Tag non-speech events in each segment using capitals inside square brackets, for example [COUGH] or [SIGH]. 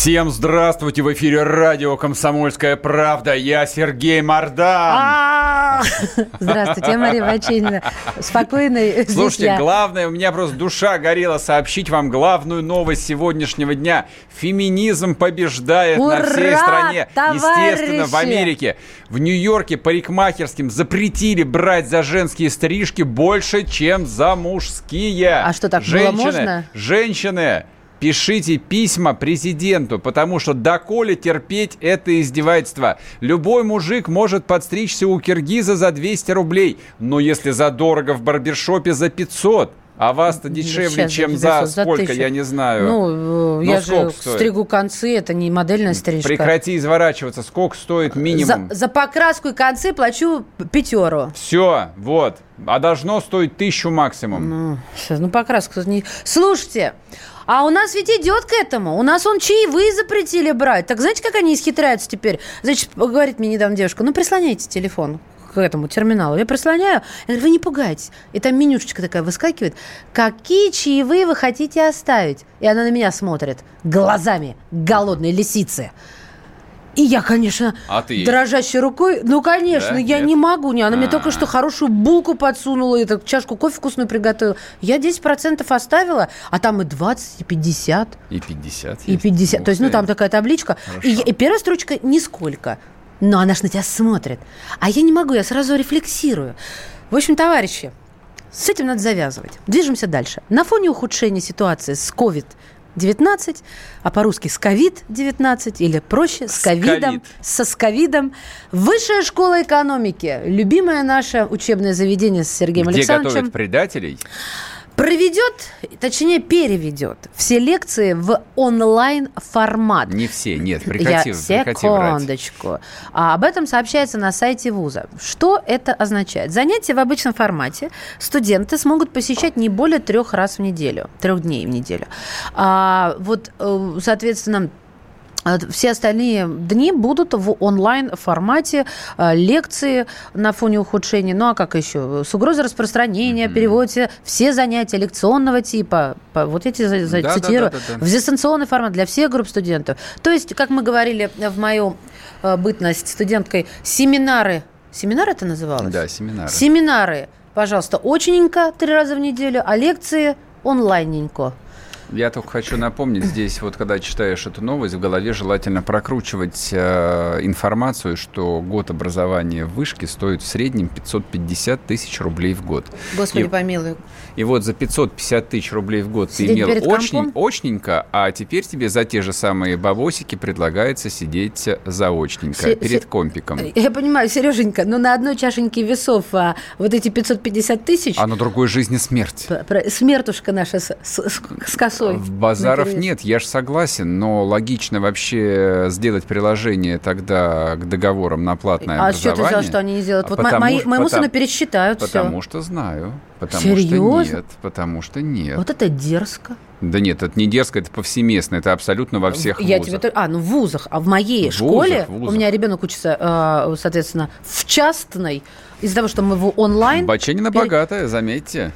Всем здравствуйте! В эфире радио «Комсомольская правда». Я Сергей Мордан. А! Здравствуйте, Мария Бачинина. Спокойной Слушайте, главное, у меня просто душа горела сообщить вам главную новость сегодняшнего дня. Феминизм побеждает на всей стране. Естественно, в Америке. В Нью-Йорке парикмахерским запретили брать за женские стрижки больше, чем за мужские. А что, так было можно? Женщины пишите письма президенту, потому что доколе терпеть это издевательство. Любой мужик может подстричься у киргиза за 200 рублей, но если задорого в барбершопе за 500, а вас-то дешевле, Сейчас, чем за, за сколько, тысячу. я не знаю. Ну, ну я же стоит? стригу концы, это не модельная стрижка. Прекрати изворачиваться. Сколько стоит минимум? За, за покраску и концы плачу пятеру. Все, вот. А должно стоить тысячу максимум. Ну, ну покраску не... Слушайте, а у нас ведь идет к этому. У нас он чаевые запретили брать. Так знаете, как они исхитряются теперь? Значит, говорит мне недавно девушка, ну прислоняйте телефон к этому терминалу. Я прислоняю, я говорю, вы не пугайтесь. И там менюшечка такая выскакивает. Какие чаевые вы хотите оставить? И она на меня смотрит глазами голодной лисицы. И я, конечно, а ты? дрожащей рукой, ну, конечно, да? я Нет? не могу. Не, она А-а-а. мне только что хорошую булку подсунула, и так, чашку кофе вкусную приготовила. Я 10% оставила, а там и 20, и 50. И 50 И 50. То есть, ну, там такая табличка. И, и первая строчка нисколько. Но она ж на тебя смотрит. А я не могу, я сразу рефлексирую. В общем, товарищи, с этим надо завязывать. Движемся дальше. На фоне ухудшения ситуации с COVID 19, а по-русски с ковид-19 или проще с ковидом, со сковидом. Высшая школа экономики, любимое наше учебное заведение с Сергеем Где Александровичем. готовят предателей? Проведет, точнее переведет все лекции в онлайн-формат. Не все, нет, прекрати, Я, прекрати секундочку. Врать. А, об этом сообщается на сайте вуза. Что это означает? Занятия в обычном формате студенты смогут посещать не более трех раз в неделю, трех дней в неделю. А, вот, э, соответственно, все остальные дни будут в онлайн-формате, а, лекции на фоне ухудшения. Ну а как еще? С угрозой распространения mm-hmm. переводите все занятия лекционного типа, вот эти да, цитирую, да, да, да, да. в дистанционный формат для всех групп студентов. То есть, как мы говорили в мою а, бытность студенткой, семинары, семинары это называлось? Да, семинары. Семинары, пожалуйста, очненько три раза в неделю, а лекции онлайненько. Я только хочу напомнить здесь, вот когда читаешь эту новость, в голове желательно прокручивать э, информацию, что год образования в вышке стоит в среднем 550 тысяч рублей в год. Господи и, помилуй. И вот за 550 тысяч рублей в год сидеть ты имел очень, очненько, а теперь тебе за те же самые бабосики предлагается сидеть заочненько, Се- перед компиком. Я понимаю, Сереженька, но на одной чашеньке весов а, вот эти 550 тысяч... А на другой жизни смерть. Смертушка наша с, с, с косой косой. Базаров нет, я же согласен, но логично вообще сделать приложение тогда к договорам на платное а образование. А что ты взял, что они не делают? Вот потому, мои, моему потому, сыну пересчитают Потому все. что знаю. Потому Серьезно? что нет. Потому что нет. Вот это дерзко. Да нет, это не дерзко, это повсеместно, это абсолютно во всех я вузах. Тебе... А, ну в вузах. А в моей в школе, вузах, вузах. у меня ребенок учится, э, соответственно, в частной, из-за того, что мы в онлайн... Баченина богатая, заметьте.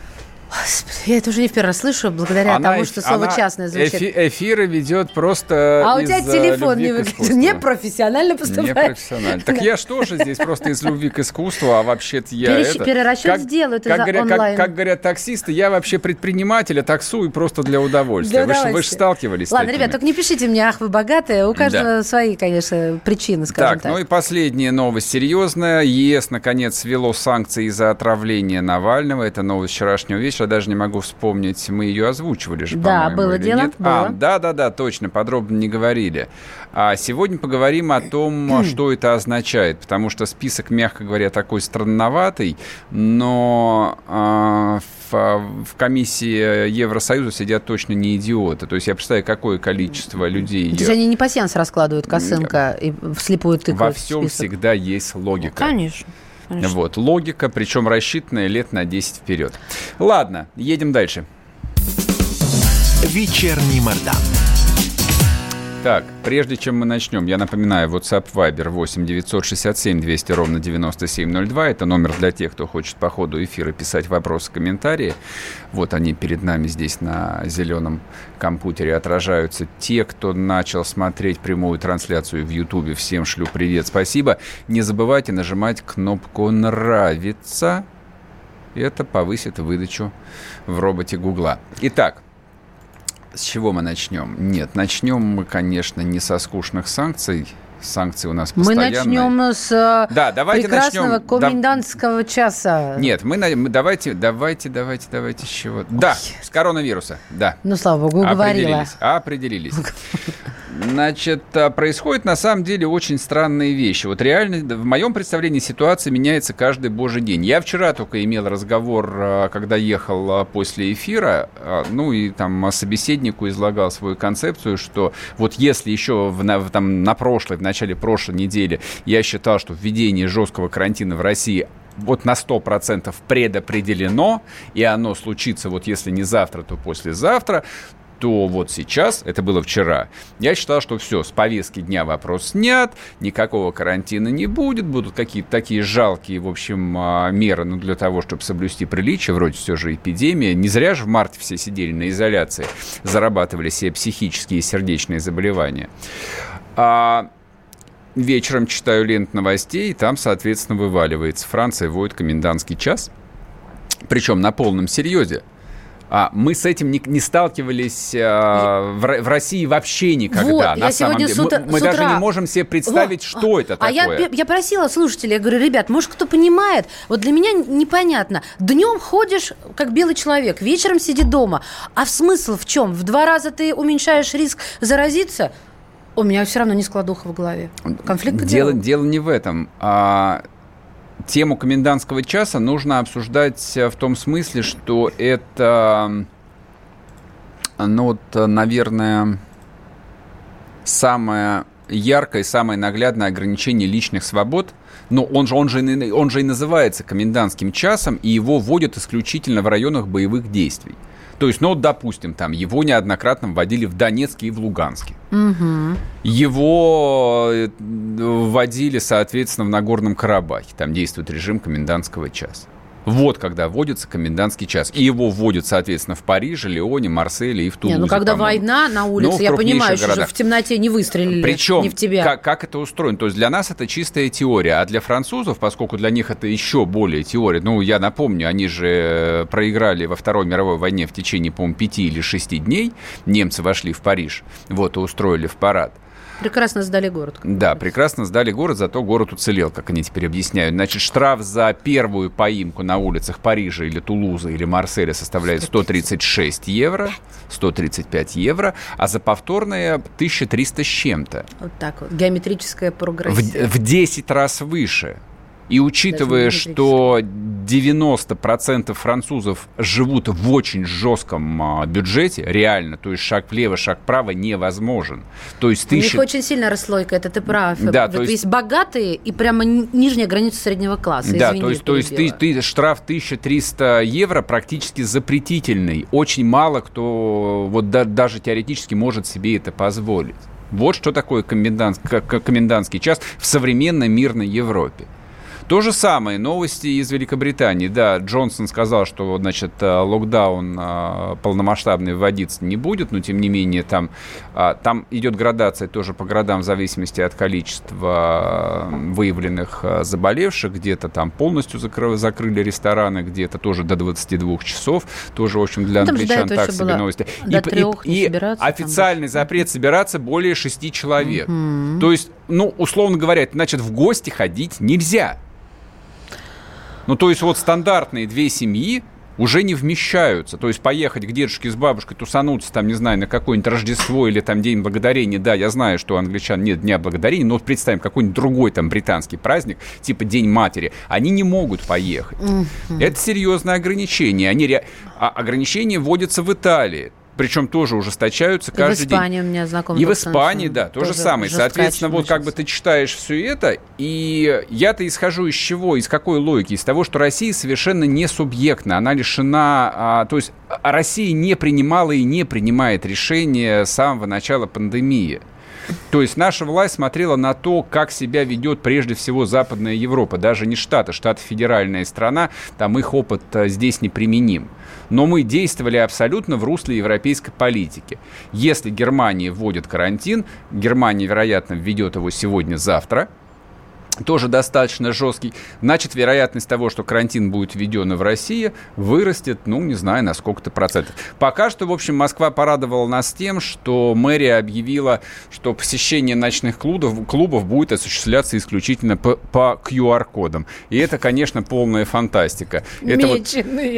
Я это уже не в первый раз слышу, благодаря она тому, что слово «частное» звучит. Эфи эфиры ведет просто А у тебя телефон не, не профессионально поступает. Не профессионально. Так я что же здесь просто из любви к искусству, а вообще-то я Перещ... это... Перерасчет как, сделают как, говоря, онлайн. Как, как говорят таксисты, я вообще предприниматель, а таксую просто для удовольствия. Вы, же, вы же сталкивались Ладно, ребят, только не пишите мне, ах, вы богатые. У каждого да. свои, конечно, причины, скажем так. Так, ну и последняя новость серьезная. ЕС, наконец, ввело санкции из-за отравления Навального. Это новость вчерашнего вечера вечера, даже не могу вспомнить, мы ее озвучивали же, Да, было дело. Нет? Было. А, да, да, да, точно, подробно не говорили. А сегодня поговорим о том, [CLEARS THROAT] что это означает, потому что список, мягко говоря, такой странноватый, но э, в, в комиссии Евросоюза сидят точно не идиоты. То есть я представляю, какое количество людей... То есть они не пассианс раскладывают, косынка, и вслепую тыкают Во всем всегда есть логика. Конечно. Конечно. Вот, логика, причем рассчитанная лет на 10 вперед. Ладно, едем дальше. Вечерний Мордан. Так, прежде чем мы начнем, я напоминаю, WhatsApp Viber 8 967 200 ровно 9702. Это номер для тех, кто хочет по ходу эфира писать вопросы, комментарии. Вот они перед нами здесь на зеленом компьютере отражаются. Те, кто начал смотреть прямую трансляцию в YouTube, всем шлю привет, спасибо. Не забывайте нажимать кнопку «Нравится». Это повысит выдачу в роботе Гугла. Итак, с чего мы начнем? Нет, начнем мы, конечно, не со скучных санкций. Санкции у нас Мы постоянные. начнем с э, Да, давайте прекрасного начнем. Да- комендантского часа. Нет, мы, на- мы давайте, давайте, давайте, давайте с чего? Да, с коронавируса, да. Ну, слава богу, уговорила. Определились. Определились. [LAUGHS] Значит, а, происходят на самом деле очень странные вещи. Вот реально, в моем представлении ситуация меняется каждый божий день. Я вчера только имел разговор, а, когда ехал а, после эфира, ну и там собеседнику излагал свою концепцию, что вот если еще в- там, на прошлой, в начале прошлой недели я считал, что введение жесткого карантина в России вот на 100% предопределено, и оно случится вот если не завтра, то послезавтра, то вот сейчас, это было вчера, я считал, что все, с повестки дня вопрос снят, никакого карантина не будет, будут какие-то такие жалкие, в общем, а, меры ну, для того, чтобы соблюсти приличие, вроде все же эпидемия. Не зря же в марте все сидели на изоляции, зарабатывали себе психические и сердечные заболевания. А вечером читаю лент новостей, и там, соответственно, вываливается. Франция вводит комендантский час, причем на полном серьезе. А мы с этим не, не сталкивались а, в, в России вообще никогда. Вот, на я самом деле. с утра- мы мы с даже утра- не можем себе представить, Во, что это а я, такое. пе- я просила слушателей, я говорю, ребят, может, кто понимает, вот для меня непонятно. Днем ходишь, как белый человек, вечером сиди дома. А в смысл в чем? В два раза ты уменьшаешь риск заразиться? У меня все равно не складуха в голове. Конфликт Дело, дело не в этом. А, тему комендантского часа нужно обсуждать э, в том смысле, что это, ну вот, э, наверное, самое яркое и самое наглядное ограничение личных свобод. Но он же, он, же, он же и называется комендантским часом, и его вводят исключительно в районах боевых действий. То есть, ну, вот, допустим, там его неоднократно вводили в Донецке и в Луганске. Его э, вводили, соответственно, в Нагорном Карабахе. Там действует режим комендантского часа. Вот когда вводится комендантский час. И его вводят, соответственно, в Париже, Лионе, Марселе и в Тулузе. Не, ну когда война на Ну, улице, в я понимаю, что же городах. в темноте не выстрелили Причем, не в тебя. Как, как это устроено? То есть для нас это чистая теория, а для французов, поскольку для них это еще более теория, ну, я напомню, они же э, проиграли во Второй мировой войне в течение, по-моему, пяти или шести дней. Немцы вошли в Париж, вот, и устроили в парад. Прекрасно сдали город. Да, прекрасно сдали город, зато город уцелел, как они теперь объясняют. Значит, штраф за первую поимку на улицах Парижа или Тулуза или Марселя составляет 136 евро, 135 евро, а за повторное 1300 с чем-то. Вот так вот. Геометрическая В, прогрессия. в 10 раз выше. И учитывая, что 90% французов живут в очень жестком а, бюджете, реально, то есть шаг влево, шаг вправо невозможен. То есть У них очень сильная расслойка, это ты прав. Да, вот то есть- есть богатые и прямо ни- нижняя граница среднего класса. Да, Извини, то есть, то есть ты, ты- штраф 1300 евро практически запретительный. Очень мало кто вот да- даже теоретически может себе это позволить. Вот что такое комендант, комендантский час в современной мирной Европе. То же самое, новости из Великобритании. Да, Джонсон сказал, что, значит, э, локдаун э, полномасштабный вводиться не будет, но, тем не менее, там, а, там идет градация тоже по городам в зависимости от количества э, выявленных заболевших. Где-то там полностью закры- закрыли рестораны, где-то тоже до 22 часов. Тоже, в общем, для Ну, англичан этого так себе было новости. до И- и- трех не и собираться, там официальный запрет собираться более шести человек. То есть, ну, условно говоря, значит, в гости ходить нельзя. Ну, то есть, вот стандартные две семьи, уже не вмещаются. То есть поехать к дедушке с бабушкой, тусануться там, не знаю, на какое-нибудь Рождество или там День Благодарения. Да, я знаю, что у англичан нет Дня Благодарения, но вот представим какой-нибудь другой там британский праздник, типа День Матери. Они не могут поехать. Mm-hmm. Это серьезное ограничение. Они ре... а ограничения вводятся в Италии причем тоже ужесточаются и каждый день. в Испании день. у меня знакомый. И в Испании, да, то же самое. Соответственно, вот как бы ты читаешь все это, и я-то исхожу из чего, из какой логики? Из того, что Россия совершенно не субъектна, она лишена, а, то есть а Россия не принимала и не принимает решения с самого начала пандемии. То есть наша власть смотрела на то, как себя ведет прежде всего Западная Европа, даже не Штаты. Штаты федеральная страна, там их опыт э, здесь не применим но мы действовали абсолютно в русле европейской политики. Если Германия вводит карантин, Германия, вероятно, введет его сегодня-завтра – тоже достаточно жесткий, значит, вероятность того, что карантин будет введен в России, вырастет, ну, не знаю, на сколько-то процентов. Пока что, в общем, Москва порадовала нас тем, что мэрия объявила, что посещение ночных клубов, клубов будет осуществляться исключительно по, по QR-кодам. И это, конечно, полная фантастика. Это вот,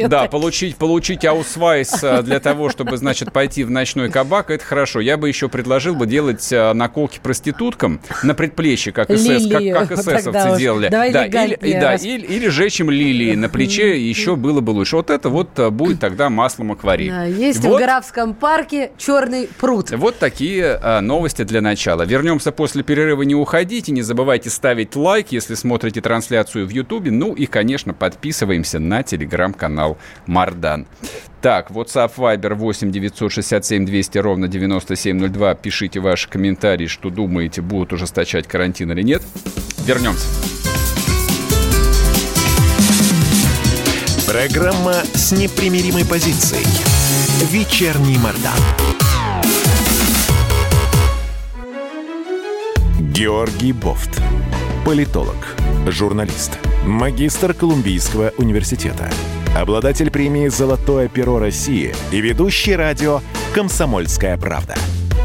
да, получить, получить аусвайс а, для того, чтобы, значит, пойти в ночной кабак, это хорошо. Я бы еще предложил бы делать а, наколки проституткам на предплечье, как СС, как, как эсэсовцы делали. Давай да, или, да, или, или жечь им лилии на плече, еще было бы лучше. Вот это вот э, будет тогда маслом акварель. Да, есть вот. в Графском парке черный пруд. Вот такие а, новости для начала. Вернемся после перерыва, не уходите, не забывайте ставить лайк, если смотрите трансляцию в Ютубе, ну и, конечно, подписываемся на телеграм-канал Мардан. Так, WhatsApp Viber 8 967 200 ровно 9702. Пишите ваши комментарии, что думаете, будут ужесточать карантин или нет. Вернемся. Программа с непримиримой позицией. Вечерний Мордан. Георгий Бофт. Политолог, журналист, магистр Колумбийского университета – обладатель премии «Золотое перо России» и ведущий радио «Комсомольская правда».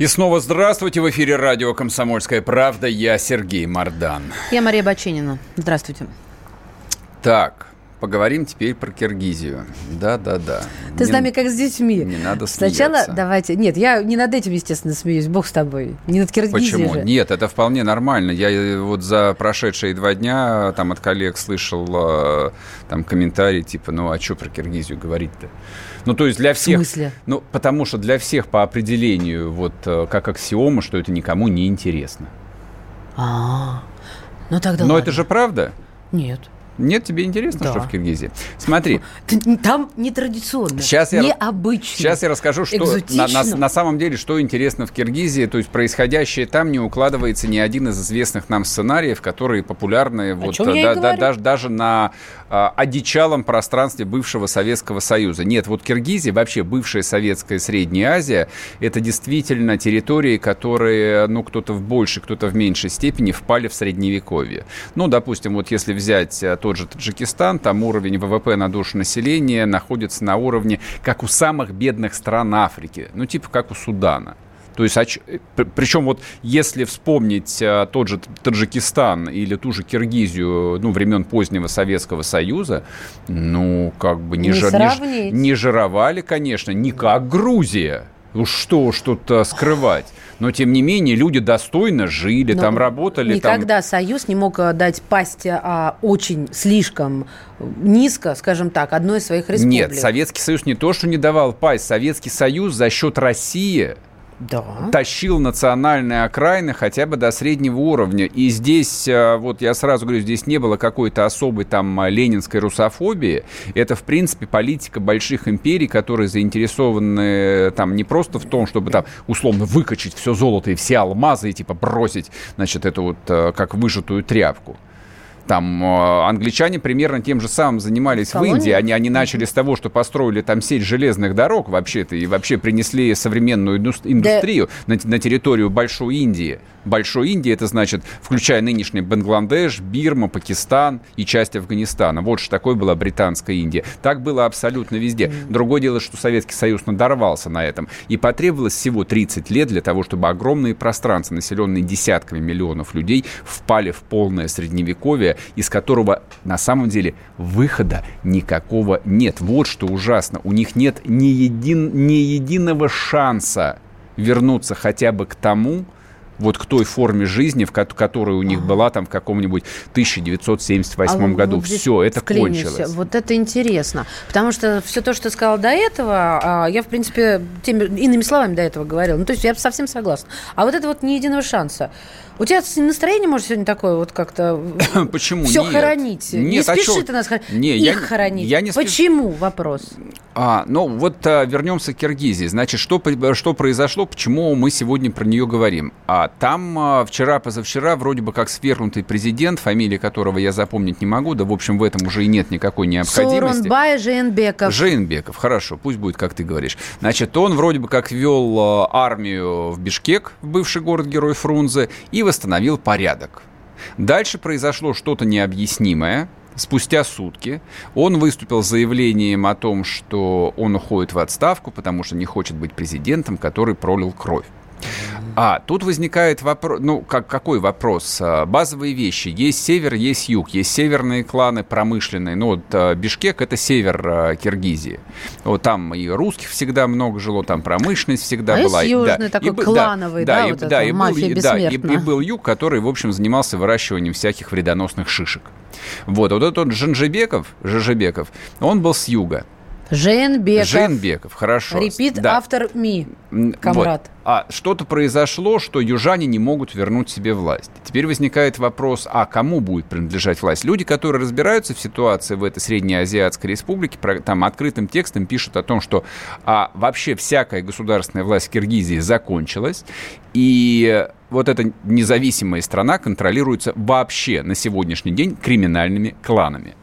И снова здравствуйте. В эфире радио «Комсомольская правда». Я Сергей Мордан. Я Мария Баченина. Здравствуйте. Так, Поговорим теперь про Киргизию. Да, да, да. Ты не, с нами как с детьми. Не надо Сначала смеяться. давайте. Нет, я не над этим, естественно, смеюсь. Бог с тобой. Не над Киргизией. Почему? Же. Нет, это вполне нормально. Я э, вот за прошедшие два дня там от коллег слышал э, там комментарии типа, ну а что про Киргизию говорить-то? Ну, то есть для всех... В смысле? Ну, потому что для всех по определению, вот э, как аксиома, что это никому не интересно. А, ну тогда Но ладно. это же правда? Нет. Нет, тебе интересно, да. что в Киргизии? Смотри. Там нетрадиционно, сейчас необычно. Я, сейчас я расскажу, что на, на, на самом деле, что интересно в Киргизии. То есть происходящее там не укладывается ни один из известных нам сценариев, которые популярны О вот, да, да, даже, даже на одичалом пространстве бывшего Советского Союза. Нет, вот Киргизия, вообще бывшая Советская Средняя Азия, это действительно территории, которые, ну, кто-то в большей, кто-то в меньшей степени впали в Средневековье. Ну, допустим, вот если взять а, тот же Таджикистан, там уровень ВВП на душу населения находится на уровне, как у самых бедных стран Африки, ну, типа как у Судана. То есть, э, причем вот если вспомнить а, тот же Таджикистан или ту же Киргизию, ну, времен позднего Советского Союза, ну, как бы не, не, жир, не, не жировали, конечно, не как Грузия. Ну что уж тут а, скрывать. Но, тем не менее, люди достойно жили, Но там работали. Никогда там... Союз не мог дать пасть а, очень слишком низко, скажем так, одной из своих республик. Нет, Советский Союз не то, что не давал пасть. Советский Союз за счет России да. тащил национальные окраины хотя бы до среднего уровня. И здесь, э, вот я сразу говорю, здесь не было какой-то особой там э, ленинской русофобии. Это, в принципе, политика больших империй, которые заинтересованы э, там не просто в том, чтобы там условно выкачать все золото и все алмазы и типа бросить, значит, это вот как выжатую тряпку. Там э, англичане примерно тем же самым занимались Колония? в Индии. Они, они начали с того, что построили там сеть железных дорог вообще-то и вообще принесли современную индустрию да. на, на территорию Большой Индии. Большой Индии это значит, включая нынешний Бангладеш, Бирма, Пакистан и часть Афганистана. Вот что такое была британская Индия. Так было абсолютно везде. Другое дело, что Советский Союз надорвался на этом. И потребовалось всего 30 лет для того, чтобы огромные пространства, населенные десятками миллионов людей, впали в полное средневековье, из которого на самом деле выхода никакого нет. Вот что ужасно. У них нет ни, един, ни единого шанса вернуться хотя бы к тому, вот к той форме жизни, в которой у них была там в каком-нибудь 1978 а году. Вот все, это кончилось. Вот это интересно. Потому что все то, что ты сказал до этого, а, я, в принципе, теми, иными словами до этого говорила. Ну, то есть я совсем согласна. А вот это вот ни единого шанса. У тебя настроение, может, сегодня такое вот как-то... [COUGHS] Почему? Все Нет. хоронить. Нет, не а спеши ты нас хоронить. Не, Их я, хоронить. Я не спеш... Почему? Вопрос. А, ну, вот а, вернемся к Киргизии. Значит, что, что произошло, почему мы сегодня про нее говорим? А, там а, вчера, позавчера, вроде бы как свергнутый президент, фамилии которого я запомнить не могу, да, в общем, в этом уже и нет никакой необходимости. Сооронбай Жейнбеков. Жейнбеков, хорошо, пусть будет, как ты говоришь. Значит, он вроде бы как вел а, армию в Бишкек, в бывший город-герой Фрунзе, и восстановил порядок. Дальше произошло что-то необъяснимое. Спустя сутки он выступил с заявлением о том, что он уходит в отставку, потому что не хочет быть президентом, который пролил кровь. А, тут возникает вопрос, ну, как, какой вопрос? А, базовые вещи. Есть север, есть юг. Есть северные кланы промышленные. Ну, вот а, Бишкек – это север а, Киргизии. Вот там и русских всегда много жило, там промышленность всегда а была. Есть южный да, такой и, клановый, да, да, вот и, да, и был, да, и, и был юг, который, в общем, занимался выращиванием всяких вредоносных шишек. Вот, вот этот Жанжебеков, Жажебеков, он был с юга. Женбеков. Женбеков, хорошо. Repeat да. after me, комрад. Вот. А что-то произошло, что южане не могут вернуть себе власть. Теперь возникает вопрос, а кому будет принадлежать власть? Люди, которые разбираются в ситуации в этой Среднеазиатской республике, там открытым текстом пишут о том, что а, вообще всякая государственная власть в Киргизии закончилась, и вот эта независимая страна контролируется вообще на сегодняшний день криминальными кланами.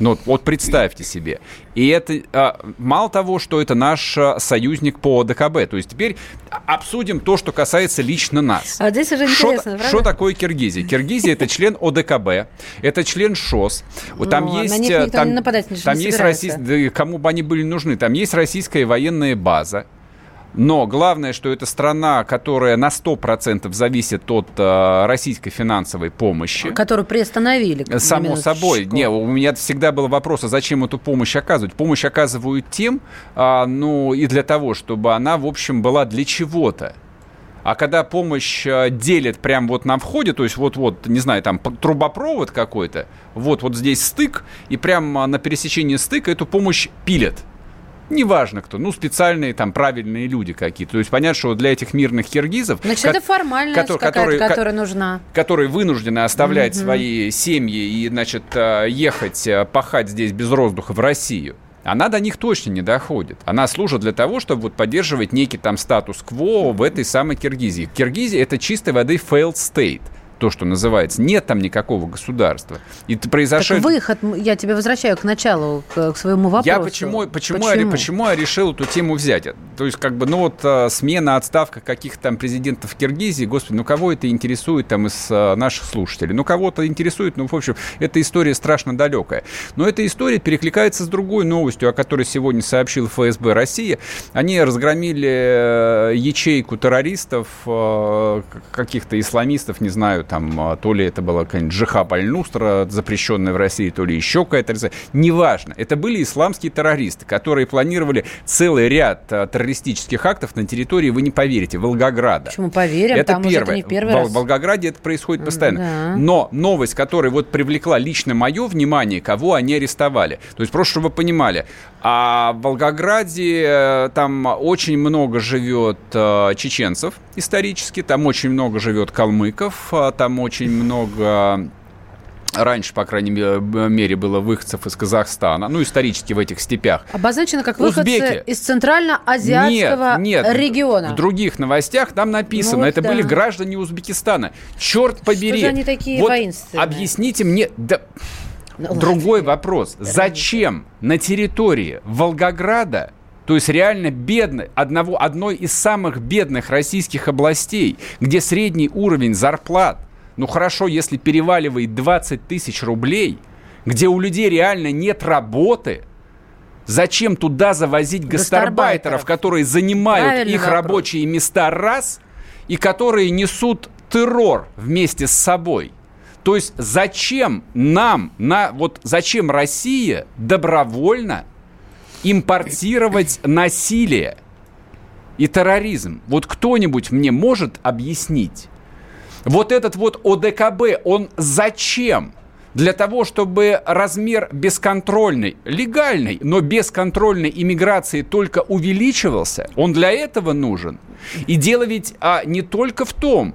Ну, вот представьте себе. И это а, мало того, что это наш а, союзник по ДКБ. То есть теперь обсудим то, что касается лично нас. А здесь уже интересно, Что такое Киргизия? Киргизия это член ОДКБ, это член ШОС. Вот там есть, э, там, не там есть российские, кому бы они были нужны, там есть российская военная база. Но главное, что это страна, которая на 100% зависит от э, российской финансовой помощи. Которую приостановили. Само собой. Не, у меня всегда был вопрос, а зачем эту помощь оказывать? Помощь оказывают тем, э, ну и для того, чтобы она, в общем, была для чего-то. А когда помощь э, делит прямо вот на входе, то есть вот-вот, не знаю, там трубопровод какой-то, вот вот здесь стык, и прямо на пересечении стыка эту помощь пилят неважно кто, ну, специальные там правильные люди какие-то. То есть понятно, что для этих мирных киргизов... Значит, ко- это формальность ко- которые, которая нужна. Которые вынуждены оставлять mm-hmm. свои семьи и, значит, э, ехать э, пахать здесь без воздуха в Россию она до них точно не доходит. Она служит для того, чтобы вот поддерживать некий там статус-кво в этой самой Киргизии. Киргизия это чистой воды failed state то, что называется. Нет там никакого государства. И это произошло... Так выход, я тебя возвращаю к началу, к, к своему вопросу. Я почему, почему, почему? Я, почему я решил эту тему взять? То есть, как бы, ну вот а, смена, отставка каких-то там президентов Киргизии, господи, ну кого это интересует там из а, наших слушателей? Ну кого-то интересует, ну в общем, эта история страшно далекая. Но эта история перекликается с другой новостью, о которой сегодня сообщил ФСБ России. Они разгромили э, ячейку террористов, э, каких-то исламистов, не знаю, там, а, то ли это была какая-нибудь Джихаб Аль-Нустра, запрещенная в России, то ли еще какая-то Неважно. Это были исламские террористы, которые планировали целый ряд а, террористических актов на территории, вы не поверите, Волгограда. Почему поверим? Это Там первое. Это не первый в, раз. В Волгограде это происходит постоянно. Да. Но новость, которая вот привлекла лично мое внимание, кого они арестовали. То есть просто, чтобы вы понимали, а в Волгограде э, там очень много живет э, чеченцев исторически, там очень много живет калмыков, а там очень много раньше, по крайней мере, было выходцев из Казахстана, ну, исторически в этих степях. Обозначено как выходцы Узбеки. из Центрально-Азиатского нет, нет, региона. В других новостях там написано, ну, вот это да. были граждане Узбекистана. Черт побери. Что же они такие вот воинственные? Объясните мне, да, ну, Другой ладно. вопрос. Зачем на территории Волгограда то есть реально бедной, одного, одной из самых бедных российских областей, где средний уровень зарплат ну хорошо, если переваливает 20 тысяч рублей, где у людей реально нет работы, зачем туда завозить гастарбайтеров, которые занимают Правильный их вопрос. рабочие места раз, и которые несут террор вместе с собой? То есть зачем нам, на, вот зачем Россия добровольно импортировать насилие и терроризм? Вот кто-нибудь мне может объяснить? Вот этот вот ОДКБ, он зачем? Для того, чтобы размер бесконтрольной, легальной, но бесконтрольной иммиграции только увеличивался, он для этого нужен. И дело ведь а, не только в том,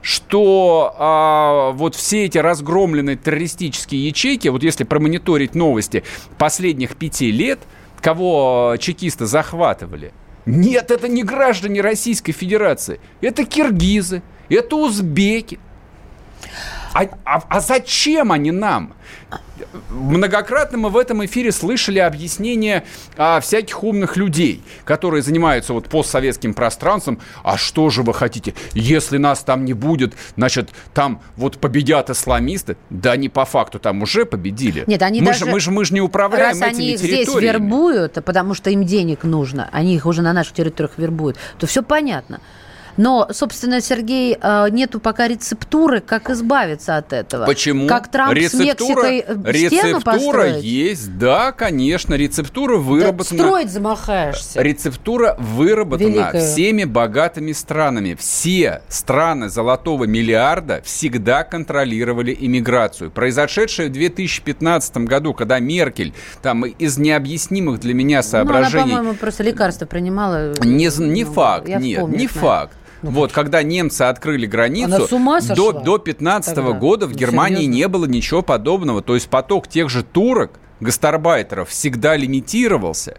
что а, вот все эти разгромленные террористические ячейки, вот если промониторить новости последних пяти лет, кого чекисты захватывали, нет, это не граждане Российской Федерации, это киргизы, это узбеки. А, а, а зачем они нам? Многократно мы в этом эфире слышали объяснение а, всяких умных людей, которые занимаются вот постсоветским пространством. А что же вы хотите? Если нас там не будет, значит, там вот победят исламисты. Да не по факту, там уже победили. Нет, они мы даже... Же, мы, же, мы же не управляем Раз этими они их здесь вербуют, потому что им денег нужно, они их уже на наших территориях вербуют, то все понятно. Но, собственно, Сергей, э, нету пока рецептуры, как избавиться от этого. Почему? Как Трамп рецептура, с Мексикой Рецептура построить? есть, да, конечно. Рецептура выработана... Да строить замахаешься. Рецептура выработана Великая. всеми богатыми странами. Все страны золотого миллиарда всегда контролировали иммиграцию. Произошедшее в 2015 году, когда Меркель там из необъяснимых для меня соображений... Ну, она, по-моему, просто лекарства принимала. Не, не ну, факт, нет, не факт. Ну, вот, когда немцы открыли границу, до, до 15 -го года в ну, Германии серьезно? не было ничего подобного. То есть поток тех же турок, гастарбайтеров, всегда лимитировался.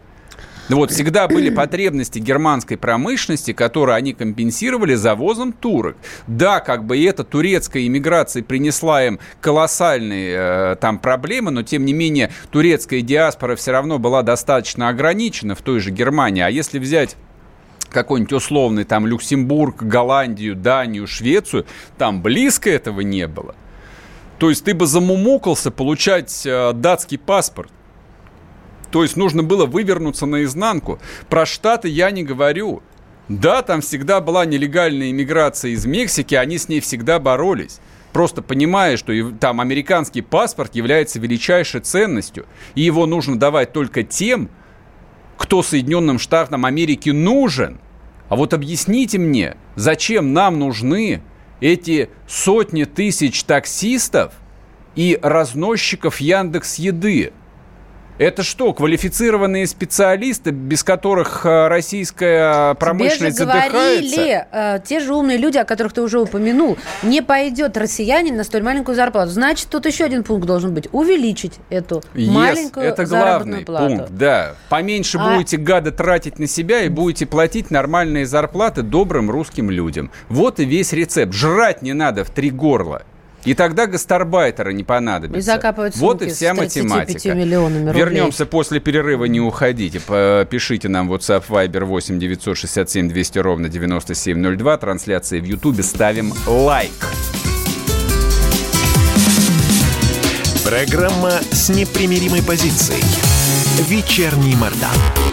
Ну вот, всегда были [CLEARS THROAT] потребности германской промышленности, которые они компенсировали завозом турок. Да, как бы и эта турецкая иммиграция принесла им колоссальные э, там проблемы, но тем не менее турецкая диаспора все равно была достаточно ограничена в той же Германии. А если взять какой-нибудь условный там Люксембург, Голландию, Данию, Швецию, там близко этого не было. То есть ты бы замумукался получать э, датский паспорт. То есть нужно было вывернуться наизнанку. Про Штаты я не говорю. Да, там всегда была нелегальная иммиграция из Мексики, они с ней всегда боролись. Просто понимая, что там американский паспорт является величайшей ценностью, и его нужно давать только тем, кто Соединенным Штатам Америки нужен. А вот объясните мне, зачем нам нужны эти сотни тысяч таксистов и разносчиков Яндекс Еды? Это что, квалифицированные специалисты, без которых э, российская промышленность Тебе же говорили, э, те же умные люди, о которых ты уже упомянул, не пойдет россиянин на столь маленькую зарплату. Значит, тут еще один пункт должен быть. Увеличить эту yes, маленькую это главный плату. пункт, да. Поменьше а... будете гады тратить на себя и будете платить нормальные зарплаты добрым русским людям. Вот и весь рецепт. Жрать не надо в три горла. И тогда гастарбайтеры не понадобятся. И закапывать Вот и вся математика. Миллионами рублей. Вернемся после перерыва, не уходите. Пишите нам WhatsApp Viber 8 967 200 ровно 9702. Трансляции в Ютубе. Ставим лайк. Программа с непримиримой позицией. Вечерний Мордан.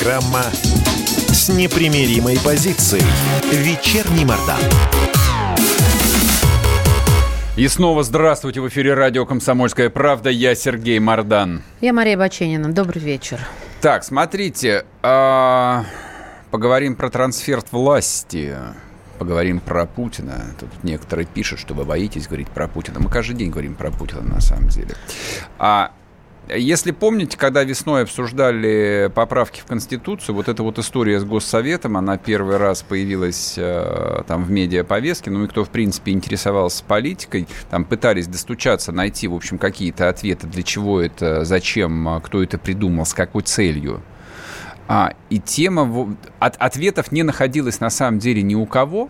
Программа с непримиримой позицией. Вечерний Мордан. И снова здравствуйте в эфире радио «Комсомольская правда». Я Сергей Мордан. Я Мария Баченина. Добрый вечер. Так, смотрите, а, поговорим про трансфер власти поговорим про Путина. Тут некоторые пишут, что вы боитесь говорить про Путина. Мы каждый день говорим про Путина на самом деле. А если помните, когда весной обсуждали поправки в Конституцию, вот эта вот история с Госсоветом, она первый раз появилась э, там в медиаповестке, ну и кто, в принципе, интересовался политикой, там пытались достучаться, найти, в общем, какие-то ответы, для чего это, зачем, кто это придумал, с какой целью. А, и тема... От, ответов не находилось на самом деле ни у кого.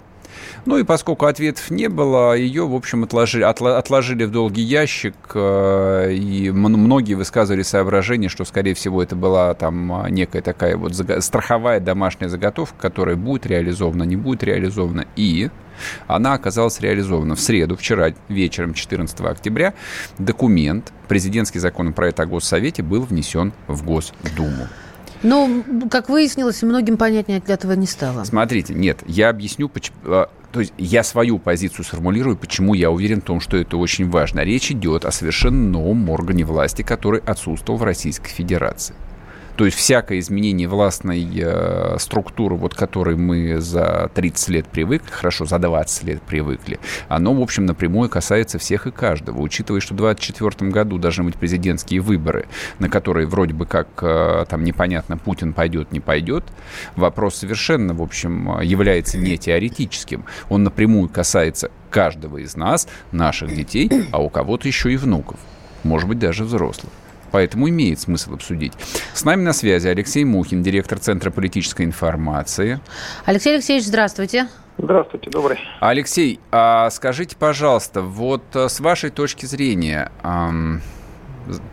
Ну и поскольку ответов не было, ее, в общем, отложили, отложили в долгий ящик, э, и многие высказывали соображение, что, скорее всего, это была там некая такая вот страховая домашняя заготовка, которая будет реализована, не будет реализована. И она оказалась реализована в среду, вчера вечером, 14 октября. Документ, президентский законопроект о Госсовете был внесен в Госдуму. Но, как выяснилось, многим понятнее для этого не стало. Смотрите, нет, я объясню, почему... А, то есть я свою позицию сформулирую, почему я уверен в том, что это очень важно. Речь идет о совершенно новом органе власти, который отсутствовал в Российской Федерации. То есть всякое изменение властной э, структуры, вот которой мы за 30 лет привыкли, хорошо, за 20 лет привыкли, оно, в общем, напрямую касается всех и каждого. Учитывая, что в 2024 году должны быть президентские выборы, на которые вроде бы как э, там непонятно, Путин пойдет, не пойдет, вопрос совершенно, в общем, является не теоретическим. Он напрямую касается каждого из нас, наших детей, а у кого-то еще и внуков. Может быть, даже взрослых. Поэтому имеет смысл обсудить. С нами на связи Алексей Мухин, директор Центра политической информации. Алексей Алексеевич, здравствуйте. Здравствуйте, добрый. Алексей, а скажите, пожалуйста, вот э, с вашей точки зрения,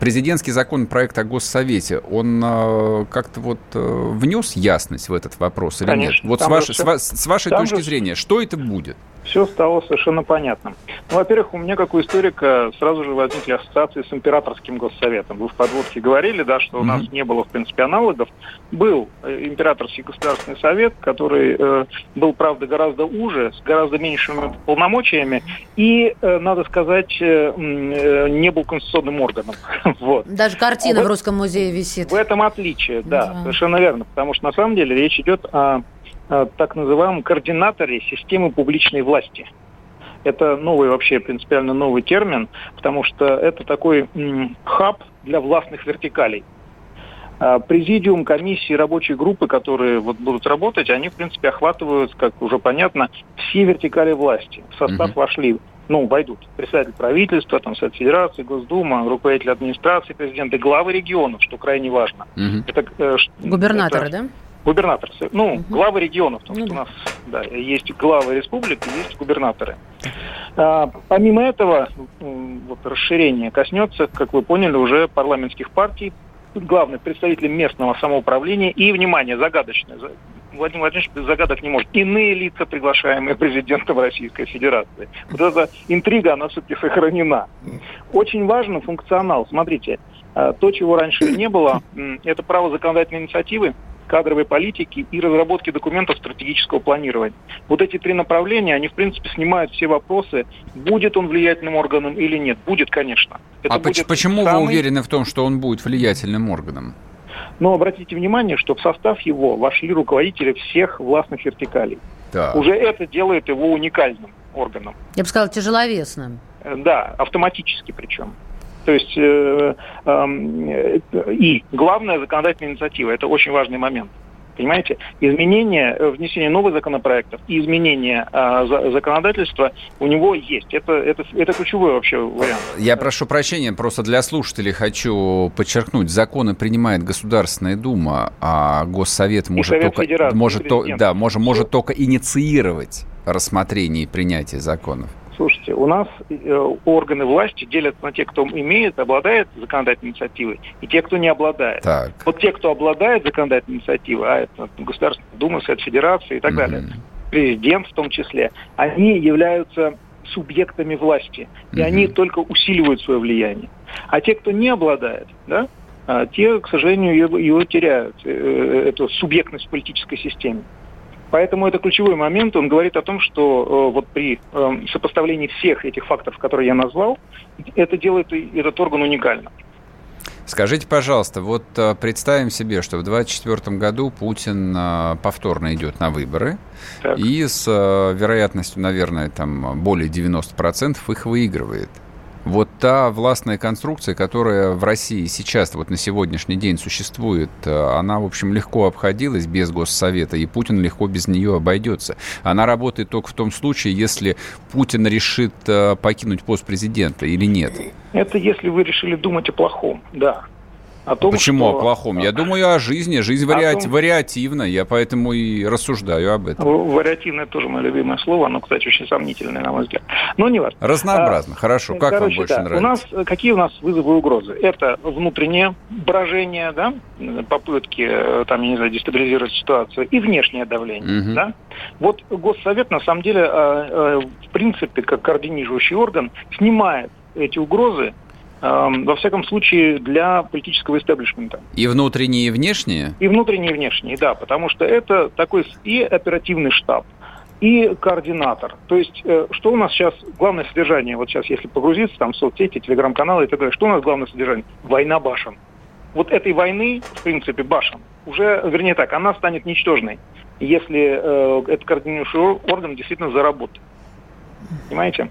президентский законопроект о Госсовете, он э, как-то вот э, внес ясность в этот вопрос или Конечно, нет? Вот с вашей, все, с вашей точки же... зрения, что это будет? Все стало совершенно понятным. Ну, во-первых, у меня, как у историка, сразу же возникли ассоциации с императорским госсоветом. Вы в подводке говорили, да, что у нас не было, в принципе, аналогов. Был э, императорский государственный совет, который э, был, правда, гораздо уже, с гораздо меньшими полномочиями и, э, надо сказать, э, э, не был конституционным органом. [LAUGHS] вот. Даже картина а в, в Русском музее висит. В этом отличие, да, да, совершенно верно. Потому что, на самом деле, речь идет о так называемом координаторе системы публичной власти. Это новый вообще принципиально новый термин, потому что это такой м, хаб для властных вертикалей. А президиум, комиссии, рабочие группы, которые вот будут работать, они, в принципе, охватывают, как уже понятно, все вертикали власти. В состав угу. вошли, ну, войдут представитель правительства, там, Совет Федерации, Госдума, руководитель администрации, президенты, главы регионов, что крайне важно. Угу. Это, э, Губернаторы, это, да? Губернатор, ну, угу. главы регионов, потому ну, что да. у нас да, есть главы республик есть губернаторы. А, помимо этого, вот, расширение коснется, как вы поняли, уже парламентских партий, Тут главный представитель местного самоуправления и, внимание, загадочное. Владимир Владимирович без загадок не может. Иные лица, приглашаемые президентом Российской Федерации. Вот эта интрига, она все-таки сохранена. Очень важен функционал. Смотрите, то, чего раньше не было, это право законодательной инициативы кадровой политики и разработки документов стратегического планирования. Вот эти три направления, они, в принципе, снимают все вопросы, будет он влиятельным органом или нет. Будет, конечно. Это а будет почему самый... вы уверены в том, что он будет влиятельным органом? Но обратите внимание, что в состав его вошли руководители всех властных вертикалей. Да. Уже это делает его уникальным органом. Я бы сказал, тяжеловесным. Э, да, автоматически причем. То есть э, э, и главная законодательная инициатива – это очень важный момент. Понимаете? Изменение, э, внесение новых законопроектов и изменение э, законодательства у него есть. Это, это, это ключевой вообще вариант. Я прошу прощения, просто для слушателей хочу подчеркнуть. Законы принимает Государственная Дума, а Госсовет может только, может, то, да, может, может только инициировать рассмотрение и принятие законов. Слушайте, у нас э, органы власти делятся на тех, кто имеет, обладает законодательной инициативой, и те, кто не обладает. Так. Вот те, кто обладает законодательной инициативой, а это Государственная Дума, Совет Федерации и так mm-hmm. далее, президент в том числе, они являются субъектами власти, и mm-hmm. они только усиливают свое влияние. А те, кто не обладает, да, а те, к сожалению, его, его теряют, э, эту субъектность в политической системе. Поэтому это ключевой момент. Он говорит о том, что э, вот при э, сопоставлении всех этих факторов, которые я назвал, это делает этот орган уникальным. Скажите, пожалуйста, вот э, представим себе, что в 2024 году Путин э, повторно идет на выборы, так. и с э, вероятностью, наверное, там более 90% их выигрывает вот та властная конструкция, которая в России сейчас, вот на сегодняшний день существует, э, она, в общем, легко обходилась без Госсовета, и Путин легко без нее обойдется. Она работает только в том случае, если Путин решит э, покинуть пост президента или нет. Это если вы решили думать о плохом, да. О том, Почему что... о плохом? Я думаю о жизни. Жизнь вариати... том... вариативна, я поэтому и рассуждаю об этом. Вариативное тоже мое любимое слово, оно, кстати, очень сомнительное, на мой взгляд. Но не важно. Разнообразно, а, хорошо. Как короче, вам больше да. нравится? У нас, какие у нас вызовы и угрозы? Это внутреннее брожение, да, попытки, э, там, я не знаю, дестабилизировать ситуацию, и внешнее давление, угу. да. Вот Госсовет, на самом деле, э, э, в принципе, как координирующий орган, снимает эти угрозы во всяком случае, для политического истеблишмента. И внутренние, и внешние? И внутренние, и внешние, да, потому что это такой и оперативный штаб, и координатор. То есть, э, что у нас сейчас, главное содержание, вот сейчас, если погрузиться, там, в соцсети, телеграм-каналы и так далее, что у нас главное содержание? Война башен. Вот этой войны, в принципе, башен, уже, вернее так, она станет ничтожной, если э, этот координирующий орган действительно заработает. Понимаете?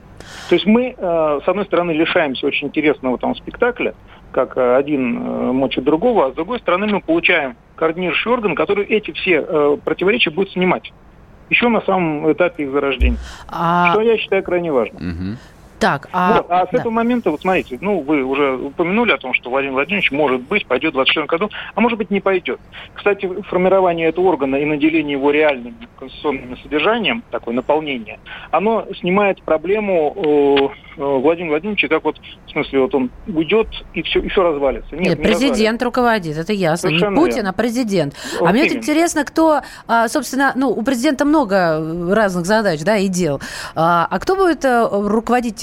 То есть мы, э, с одной стороны, лишаемся очень интересного там спектакля, как э, один э, мочит другого, а с другой стороны мы получаем координирующий орган, который эти все противоречия будет снимать. Еще на самом этапе их зарождения. А... Что я считаю крайне важным. Угу. Так, а... Вот, а с да. этого момента, вот смотрите, ну, вы уже упомянули о том, что Владимир Владимирович, может быть, пойдет в 2024 году, а может быть, не пойдет. Кстати, формирование этого органа и наделение его реальным конституционным содержанием, такое наполнение, оно снимает проблему э, э, Владимира Владимировича, как вот, в смысле, вот он уйдет и все, и все развалится. Нет, Нет не президент развалится. руководит, это ясно. Совершенно не Путин, верно. а президент. Вот а мне вот интересно, кто, а, собственно, ну, у президента много разных задач, да, и дел. А, а кто будет э,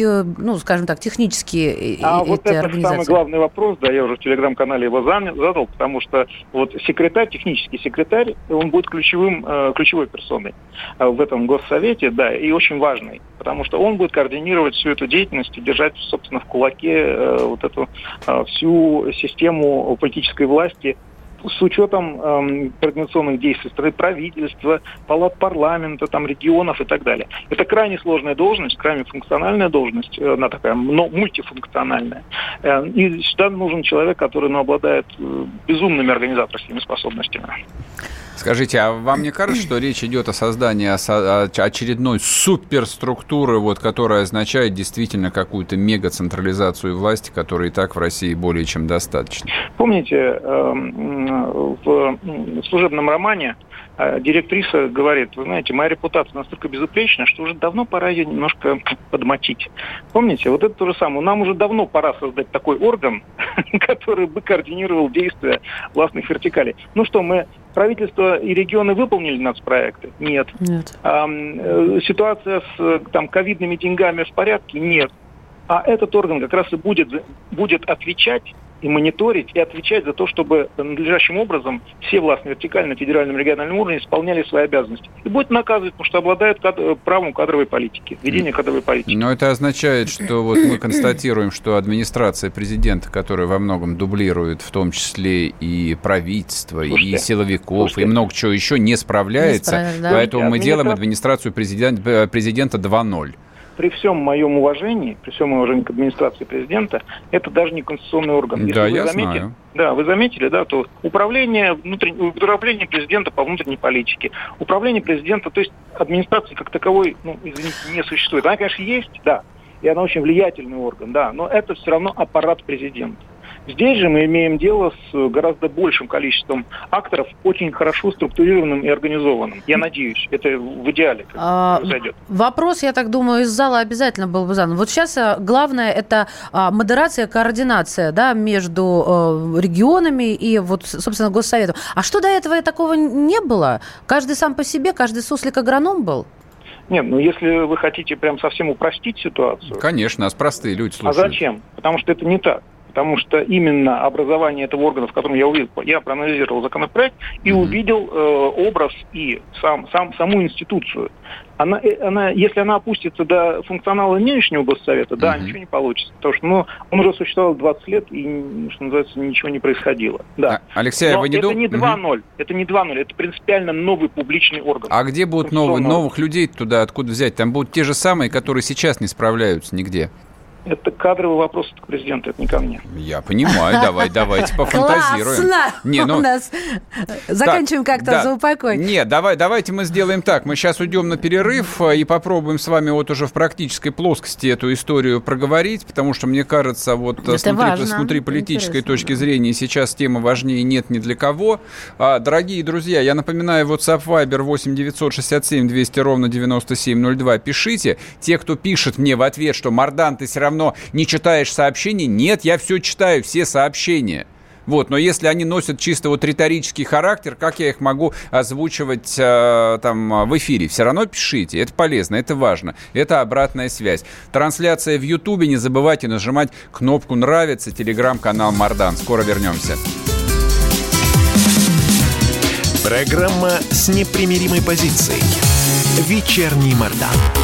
руководить ну, скажем так, технические а эти вот это организации? самый главный вопрос, да, я уже в телеграм-канале его задал, потому что вот секретарь, технический секретарь, он будет ключевым, э, ключевой персоной э, в этом госсовете, да, и очень важный, потому что он будет координировать всю эту деятельность и держать, собственно, в кулаке э, вот эту всю систему политической власти с учетом эм, координационных действий стороны правительства, палат парламента, там, регионов и так далее. Это крайне сложная должность, крайне функциональная должность, э, она такая но мультифункциональная. Э, и сюда нужен человек, который ну, обладает э, безумными организаторскими способностями. Скажите, а вам не кажется, что речь идет о создании очередной суперструктуры, вот, которая означает действительно какую-то мегацентрализацию власти, которой и так в России более чем достаточно? Помните, эм, в служебном романе э, директриса говорит, вы знаете, моя репутация настолько безупречна, что уже давно пора ее немножко подмотить. Помните, вот это то же самое. Нам уже давно пора создать такой орган, [LAUGHS] который бы координировал действия властных вертикалей. Ну что, мы правительство и регионы выполнили нацпроекты? Нет. Нет. А, ситуация с там, ковидными деньгами в порядке? Нет. А этот орган как раз и будет, будет отвечать и мониторить, и отвечать за то, чтобы надлежащим образом все властные вертикали на федеральном и региональном уровне исполняли свои обязанности. И будет наказывать, потому что обладает кад... правом кадровой политики, ведения кадровой политики. Но это означает, что вот мы констатируем, что администрация президента, которая во многом дублирует в том числе и правительство, слушайте, и силовиков, слушайте. и много чего еще, не справляется. Не справляется да? Поэтому мы делаем администрацию президента, президента 2.0 при всем моем уважении, при всем моем уважении к администрации президента, это даже не конституционный орган. Если да, я заметили, знаю. Да, вы заметили, да, то управление, внутрен... управление президента по внутренней политике, управление президента, то есть администрации как таковой, ну, извините, не существует. Она, конечно, есть, да, и она очень влиятельный орган, да, но это все равно аппарат президента. Здесь же мы имеем дело с гораздо большим количеством акторов, очень хорошо структурированным и организованным. Я надеюсь, это в идеале а, произойдет. Вопрос, я так думаю, из зала обязательно был бы задан. Вот сейчас э, главное это а, модерация, координация да, между э, регионами и вот, собственно, Госсоветом. А что до этого такого не было? Каждый сам по себе, каждый суслик-агроном был? Нет, ну если вы хотите прям совсем упростить ситуацию... Конечно, нас простые люди слушают. А зачем? Потому что это не так. Потому что именно образование этого органа, в котором я увидел, я проанализировал законопроект и mm-hmm. увидел э, образ и сам, сам, саму институцию. Она, э, она, если она опустится до функционала нынешнего госсовета, да, mm-hmm. ничего не получится. Потому что ну, он уже существовал 20 лет, и, что называется, ничего не происходило. Да. А, Алексей, а Но вы не это дум... не 2.0, mm-hmm. это не 2.0, это принципиально новый публичный орган. А где будут новые, новых людей туда откуда взять? Там будут те же самые, которые сейчас не справляются нигде. Это кадровый вопрос к президенту, это не ко мне. Я понимаю, давай, давайте [LAUGHS] пофантазируем. Классно! Не, ну... У нас заканчиваем как-то да. за упокой. Нет, давай, давайте мы сделаем так. Мы сейчас уйдем на перерыв э, и попробуем с вами вот уже в практической плоскости эту историю проговорить, потому что, мне кажется, вот это смотри, смотри политической Интересно, точки да. зрения сейчас тема важнее нет ни для кого. А, дорогие друзья, я напоминаю, WhatsApp Viber 8 967 200 ровно 9702. Пишите. Те, кто пишет мне в ответ, что Мардан, ты все равно равно не читаешь сообщения. Нет, я все читаю, все сообщения. Вот, но если они носят чисто вот риторический характер, как я их могу озвучивать э, там в эфире? Все равно пишите, это полезно, это важно, это обратная связь. Трансляция в Ютубе, не забывайте нажимать кнопку «Нравится», телеграм-канал Мардан. Скоро вернемся. Программа с непримиримой позицией. Вечерний Мардан.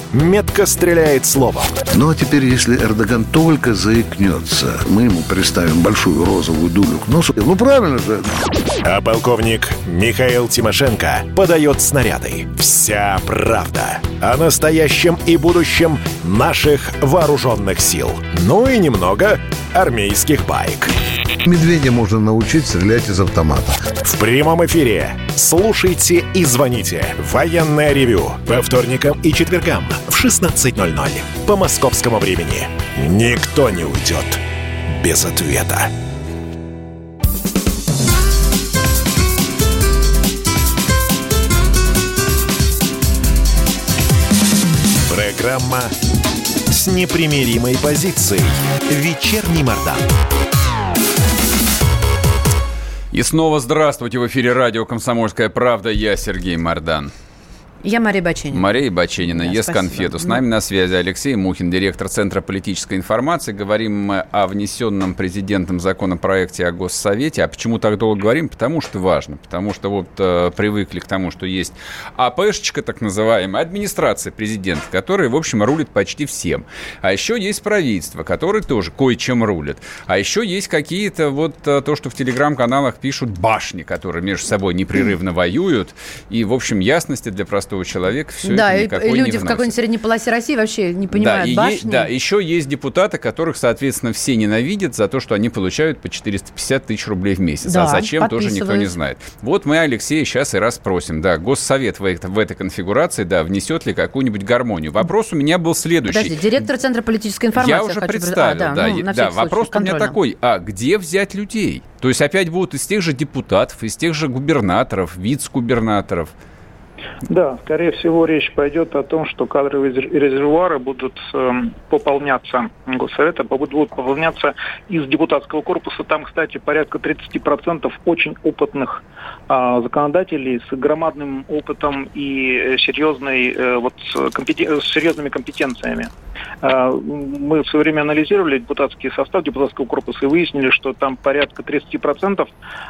метко стреляет словом. Ну а теперь, если Эрдоган только заикнется, мы ему представим большую розовую дулю к носу. Ну правильно же. А полковник Михаил Тимошенко подает снаряды. Вся правда о настоящем и будущем наших вооруженных сил. Ну и немного армейских байк. Медведя можно научить стрелять из автомата. В прямом эфире. Слушайте и звоните. Военное ревю. По вторникам и четвергам в 16.00 по московскому времени. Никто не уйдет без ответа. Программа с непримиримой позицией. Вечерний Мордан. И снова здравствуйте в эфире радио «Комсомольская правда». Я Сергей Мордан. Я Мария Баченина. Мария Баченина, да, ест спасибо. конфету. С нами на связи Алексей Мухин, директор Центра политической информации. Говорим мы о внесенном президентом законопроекте о Госсовете. А почему так долго говорим? Потому что важно. Потому что вот э, привыкли к тому, что есть АПшечка, так называемая, администрация президента, которая, в общем, рулит почти всем. А еще есть правительство, которое тоже кое-чем рулит. А еще есть какие-то вот э, то, что в телеграм-каналах пишут башни, которые между собой непрерывно воюют. И, в общем, ясности для простых простого человека все да, это никакой и люди в какой-нибудь средней полосе России вообще не понимают да, башни. Е- да, еще есть депутаты, которых, соответственно, все ненавидят за то, что они получают по 450 тысяч рублей в месяц. А да, а зачем, тоже никто не знает. Вот мы Алексея сейчас и расспросим. Да, Госсовет в, это, в этой конфигурации, да, внесет ли какую-нибудь гармонию. Вопрос у меня был следующий. Подожди, директор Центра политической информации. Я уже хочу... представил, а, да. Ну, да, да вопрос у меня такой, а где взять людей? То есть опять будут из тех же депутатов, из тех же губернаторов, вице-губернаторов. Да, скорее всего, речь пойдет о том, что кадровые резервуары будут э, пополняться, Госсовета будут пополняться из депутатского корпуса. Там, кстати, порядка 30% очень опытных э, законодателей с громадным опытом и серьезной, э, вот, компетен... с серьезными компетенциями. Э, мы в свое время анализировали депутатский состав депутатского корпуса и выяснили, что там порядка 30%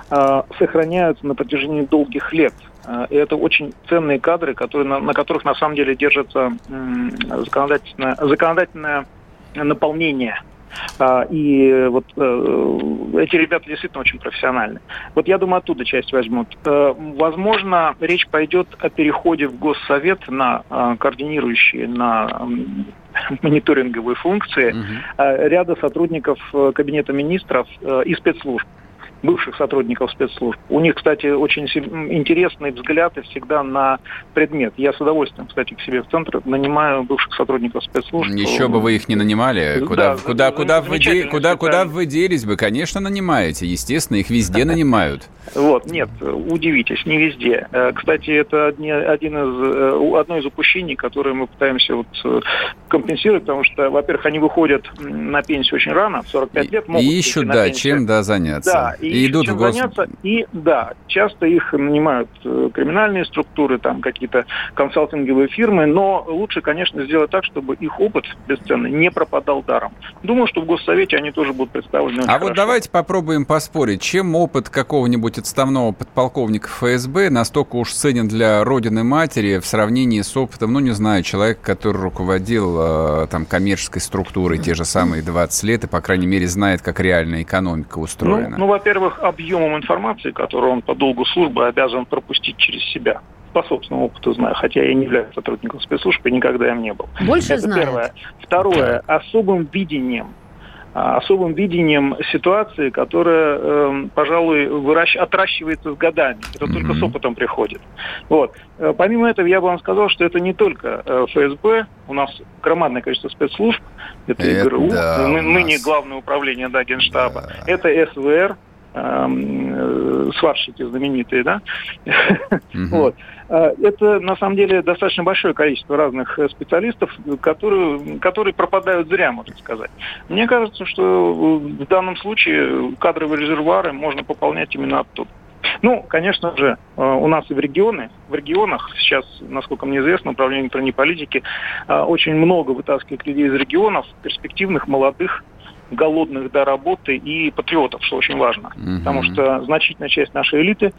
э, сохраняются на протяжении долгих лет. Э, и это очень ценные кадры, которые, на, на которых на самом деле держится законодательное, законодательное наполнение а, и вот э, эти ребята действительно очень профессиональны. Вот я думаю, оттуда часть возьмут. Э, возможно, речь пойдет о переходе в Госсовет на координирующие, на [LAUGHS] мониторинговые функции угу. ряда сотрудников Кабинета министров и спецслужб бывших сотрудников спецслужб. У них, кстати, очень интересные взгляды всегда на предмет. Я с удовольствием, кстати, к себе в центр нанимаю бывших сотрудников спецслужб. Еще бы вы их не нанимали. Куда, да, куда, куда, вы, де... куда, куда вы делись бы? Конечно, нанимаете. Естественно, их везде [LAUGHS] нанимают. Вот, нет, удивитесь, не везде. Э, кстати, это один из, э, одно из упущений, которое мы пытаемся вот компенсировать, потому что, во-первых, они выходят на пенсию очень рано, в 45 лет. Могут и ищут, да, пенсию. чем, да, заняться. Да, и, и идут чем в гос... заняться. И, да, часто их нанимают э, криминальные структуры, там какие-то консалтинговые фирмы, но лучше, конечно, сделать так, чтобы их опыт бесценный не пропадал даром. Думаю, что в Госсовете они тоже будут представлены А вот давайте попробуем поспорить, чем опыт какого-нибудь отставного подполковника ФСБ настолько уж ценен для родины матери в сравнении с опытом, ну, не знаю, человека, который руководил э, там коммерческой структурой те же самые 20 лет и, по крайней мере, знает, как реальная экономика устроена? Ну, ну во-первых, объемом информации, которую он по долгу службы обязан пропустить через себя по собственному опыту знаю, хотя я не являюсь сотрудником спецслужб и никогда им не был. Больше Это знает. первое. Второе, особым видением особым видением ситуации, которая, э, пожалуй, выращ... отращивается с годами. Это mm-hmm. только с опытом приходит. Вот. Э, помимо этого, я бы вам сказал, что это не только э, ФСБ, у нас громадное количество спецслужб, это, это ИГРУ, да, ны- ныне Главное управление да, Генштаба, да. это СВР, Эм, э, сварщики знаменитые, да, угу. [LAUGHS] вот. Э, это на самом деле достаточно большое количество разных э, специалистов, которые, которые пропадают зря, можно сказать. Мне кажется, что в данном случае кадровые резервуары можно пополнять именно оттуда. Ну, конечно же, у нас и в регионы, в регионах сейчас, насколько мне известно, управление внутренней политики очень много вытаскивает людей из регионов, перспективных, молодых, голодных до работы и патриотов, что очень важно. Угу. Потому что значительная часть нашей элиты,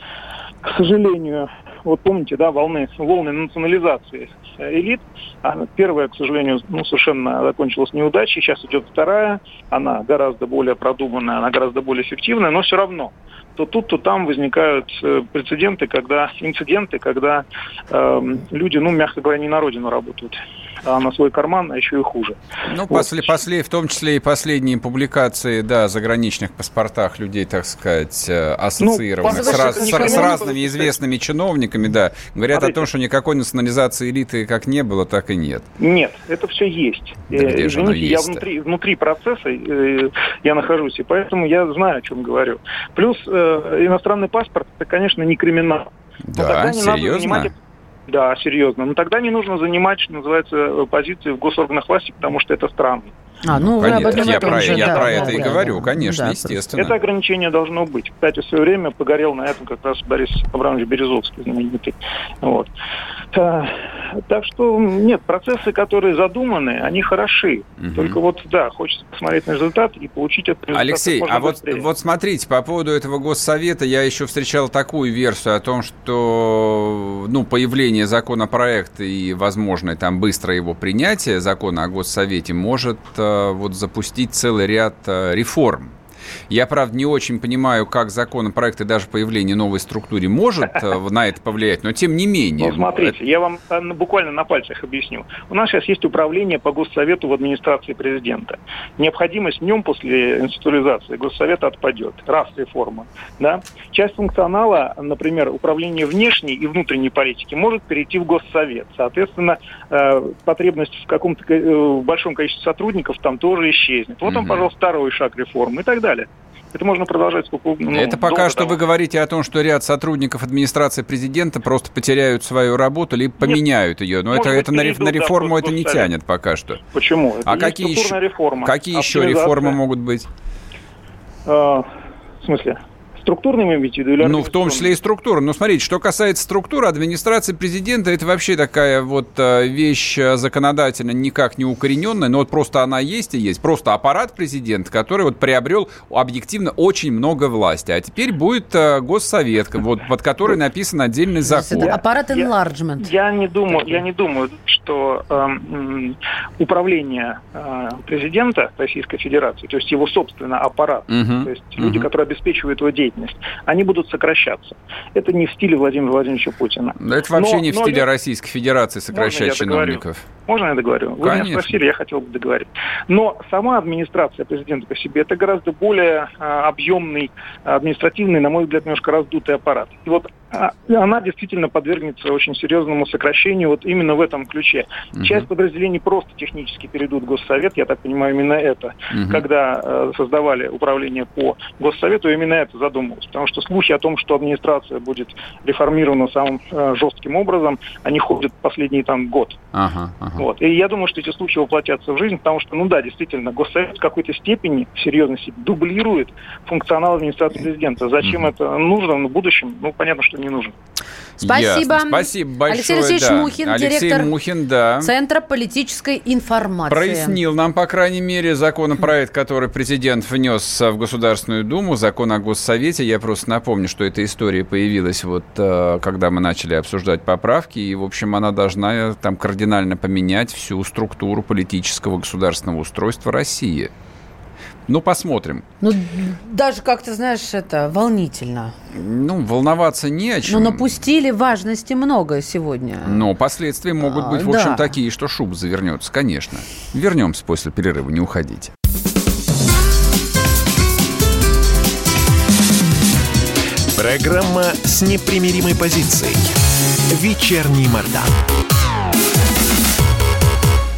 к сожалению, вот помните, да, волны, волны национализации элит. А первая, к сожалению, ну, совершенно закончилась неудачей. Сейчас идет вторая. Она гораздо более продуманная, она гораздо более эффективная, но все равно то тут, то там возникают э, прецеденты, когда инциденты, когда э, люди, ну, мягко говоря, не на родину работают а на свой карман, а еще и хуже. Ну, вот. после, после, в том числе и последние публикации, да, заграничных паспортах людей, так сказать, э, ассоциированных ну, с, раз, с, с разными известными чиновниками, да, говорят Смотрите. о том, что никакой национализации элиты как не было, так и нет. Нет, это все есть. Да где Извините, я внутри, внутри процесса э, я нахожусь, и поэтому я знаю, о чем говорю. Плюс э, иностранный паспорт, это, конечно, не криминал. Да, серьезно? Да, серьезно. Но тогда не нужно занимать, что называется, позиции в госорганах власти, потому что это странно. А, ну, вы об этом я про, уже, я да, про да, это да, и да, говорю, да, конечно, да, естественно. Это ограничение должно быть. Кстати, в свое время погорел на этом как раз Борис Абрамович Березовский, знаменитый. Вот. А, так что, нет, процессы, которые задуманы, они хороши. Угу. Только вот, да, хочется посмотреть на результат и получить этот результат. Алексей, а вот, вот смотрите, по поводу этого госсовета я еще встречал такую версию о том, что, ну, появление законопроекта и возможное там быстрое его принятие закона о госсовете может э, вот запустить целый ряд э, реформ я, правда, не очень понимаю, как законопроект и даже появление новой структуры может э, на это повлиять, но тем не менее. Ну, смотрите, я вам э, буквально на пальцах объясню. У нас сейчас есть управление по госсовету в администрации президента. Необходимость в нем после институализации госсовета отпадет. Раз реформа. Да? Часть функционала, например, управление внешней и внутренней политики может перейти в госсовет. Соответственно, э, потребность в каком-то большом количестве сотрудников там тоже исчезнет. Вот он, пожалуйста, второй шаг реформы и так далее. Это можно продолжать сколько ну, Это пока что того. вы говорите о том, что ряд сотрудников администрации президента просто потеряют свою работу или поменяют Нет, ее. Но это, это на, на реформу это не тянет пока что. Почему? Это а какие еще, реформа. какие еще реформы могут быть? А, в смысле? Структурными имеете в виду? Или ну, в том числе и структура. Но смотрите, что касается структуры, администрация президента это вообще такая вот э, вещь э, законодательно никак не укорененная, но вот просто она есть и есть. Просто аппарат президента, который вот приобрел объективно очень много власти. А теперь будет э, госсовет, вот, под который написан отдельный закон. Это аппарат enlargement. Я, я не думаю, я не думаю, что э, управление э, президента Российской Федерации, то есть его собственно аппарат, угу, то есть угу. люди, которые обеспечивают его деятельность, деятельность, они будут сокращаться. Это не в стиле Владимира Владимировича Путина. Да это вообще но, не в стиле я... Российской Федерации сокращать Можно чиновников. Можно я договорю? Вы Конечно. меня спросили, я хотел бы договорить. Но сама администрация президента по себе это гораздо более а, объемный, административный, на мой взгляд, немножко раздутый аппарат. И вот а, она действительно подвергнется очень серьезному сокращению вот именно в этом ключе. Угу. Часть подразделений просто технически перейдут в Госсовет, я так понимаю, именно это. Угу. Когда э, создавали управление по Госсовету, именно это задумывалось. Потому что слухи о том, что администрация будет реформирована самым э, жестким образом, они ходят последний там год. Ага, ага. Вот. И я думаю, что эти случаи воплотятся в жизнь, потому что, ну да, действительно, Госсовет в какой-то степени, в серьезности, дублирует функционал администрации президента. Зачем uh-huh. это нужно в будущем? Ну, понятно, что не нужно. Спасибо. Ясно. Спасибо большое. Алексей Алексеевич да. Мухин, Алексей директор Мухин, да. Центра политической информации. Прояснил нам, по крайней мере, законопроект, [LAUGHS] который президент внес в Государственную Думу, закон о Госсовете. Я просто напомню, что эта история появилась вот, э, когда мы начали обсуждать поправки, и, в общем, она должна там кардинально поменять всю структуру политического государственного устройства России. Ну, посмотрим. Ну, даже как-то, знаешь, это волнительно. Ну, волноваться не о чем. Но напустили важности много сегодня. Но последствия могут быть, в общем, да. такие, что шуб завернется, конечно. Вернемся после перерыва, не уходите. Программа с непримиримой позицией. Вечерний Мордан.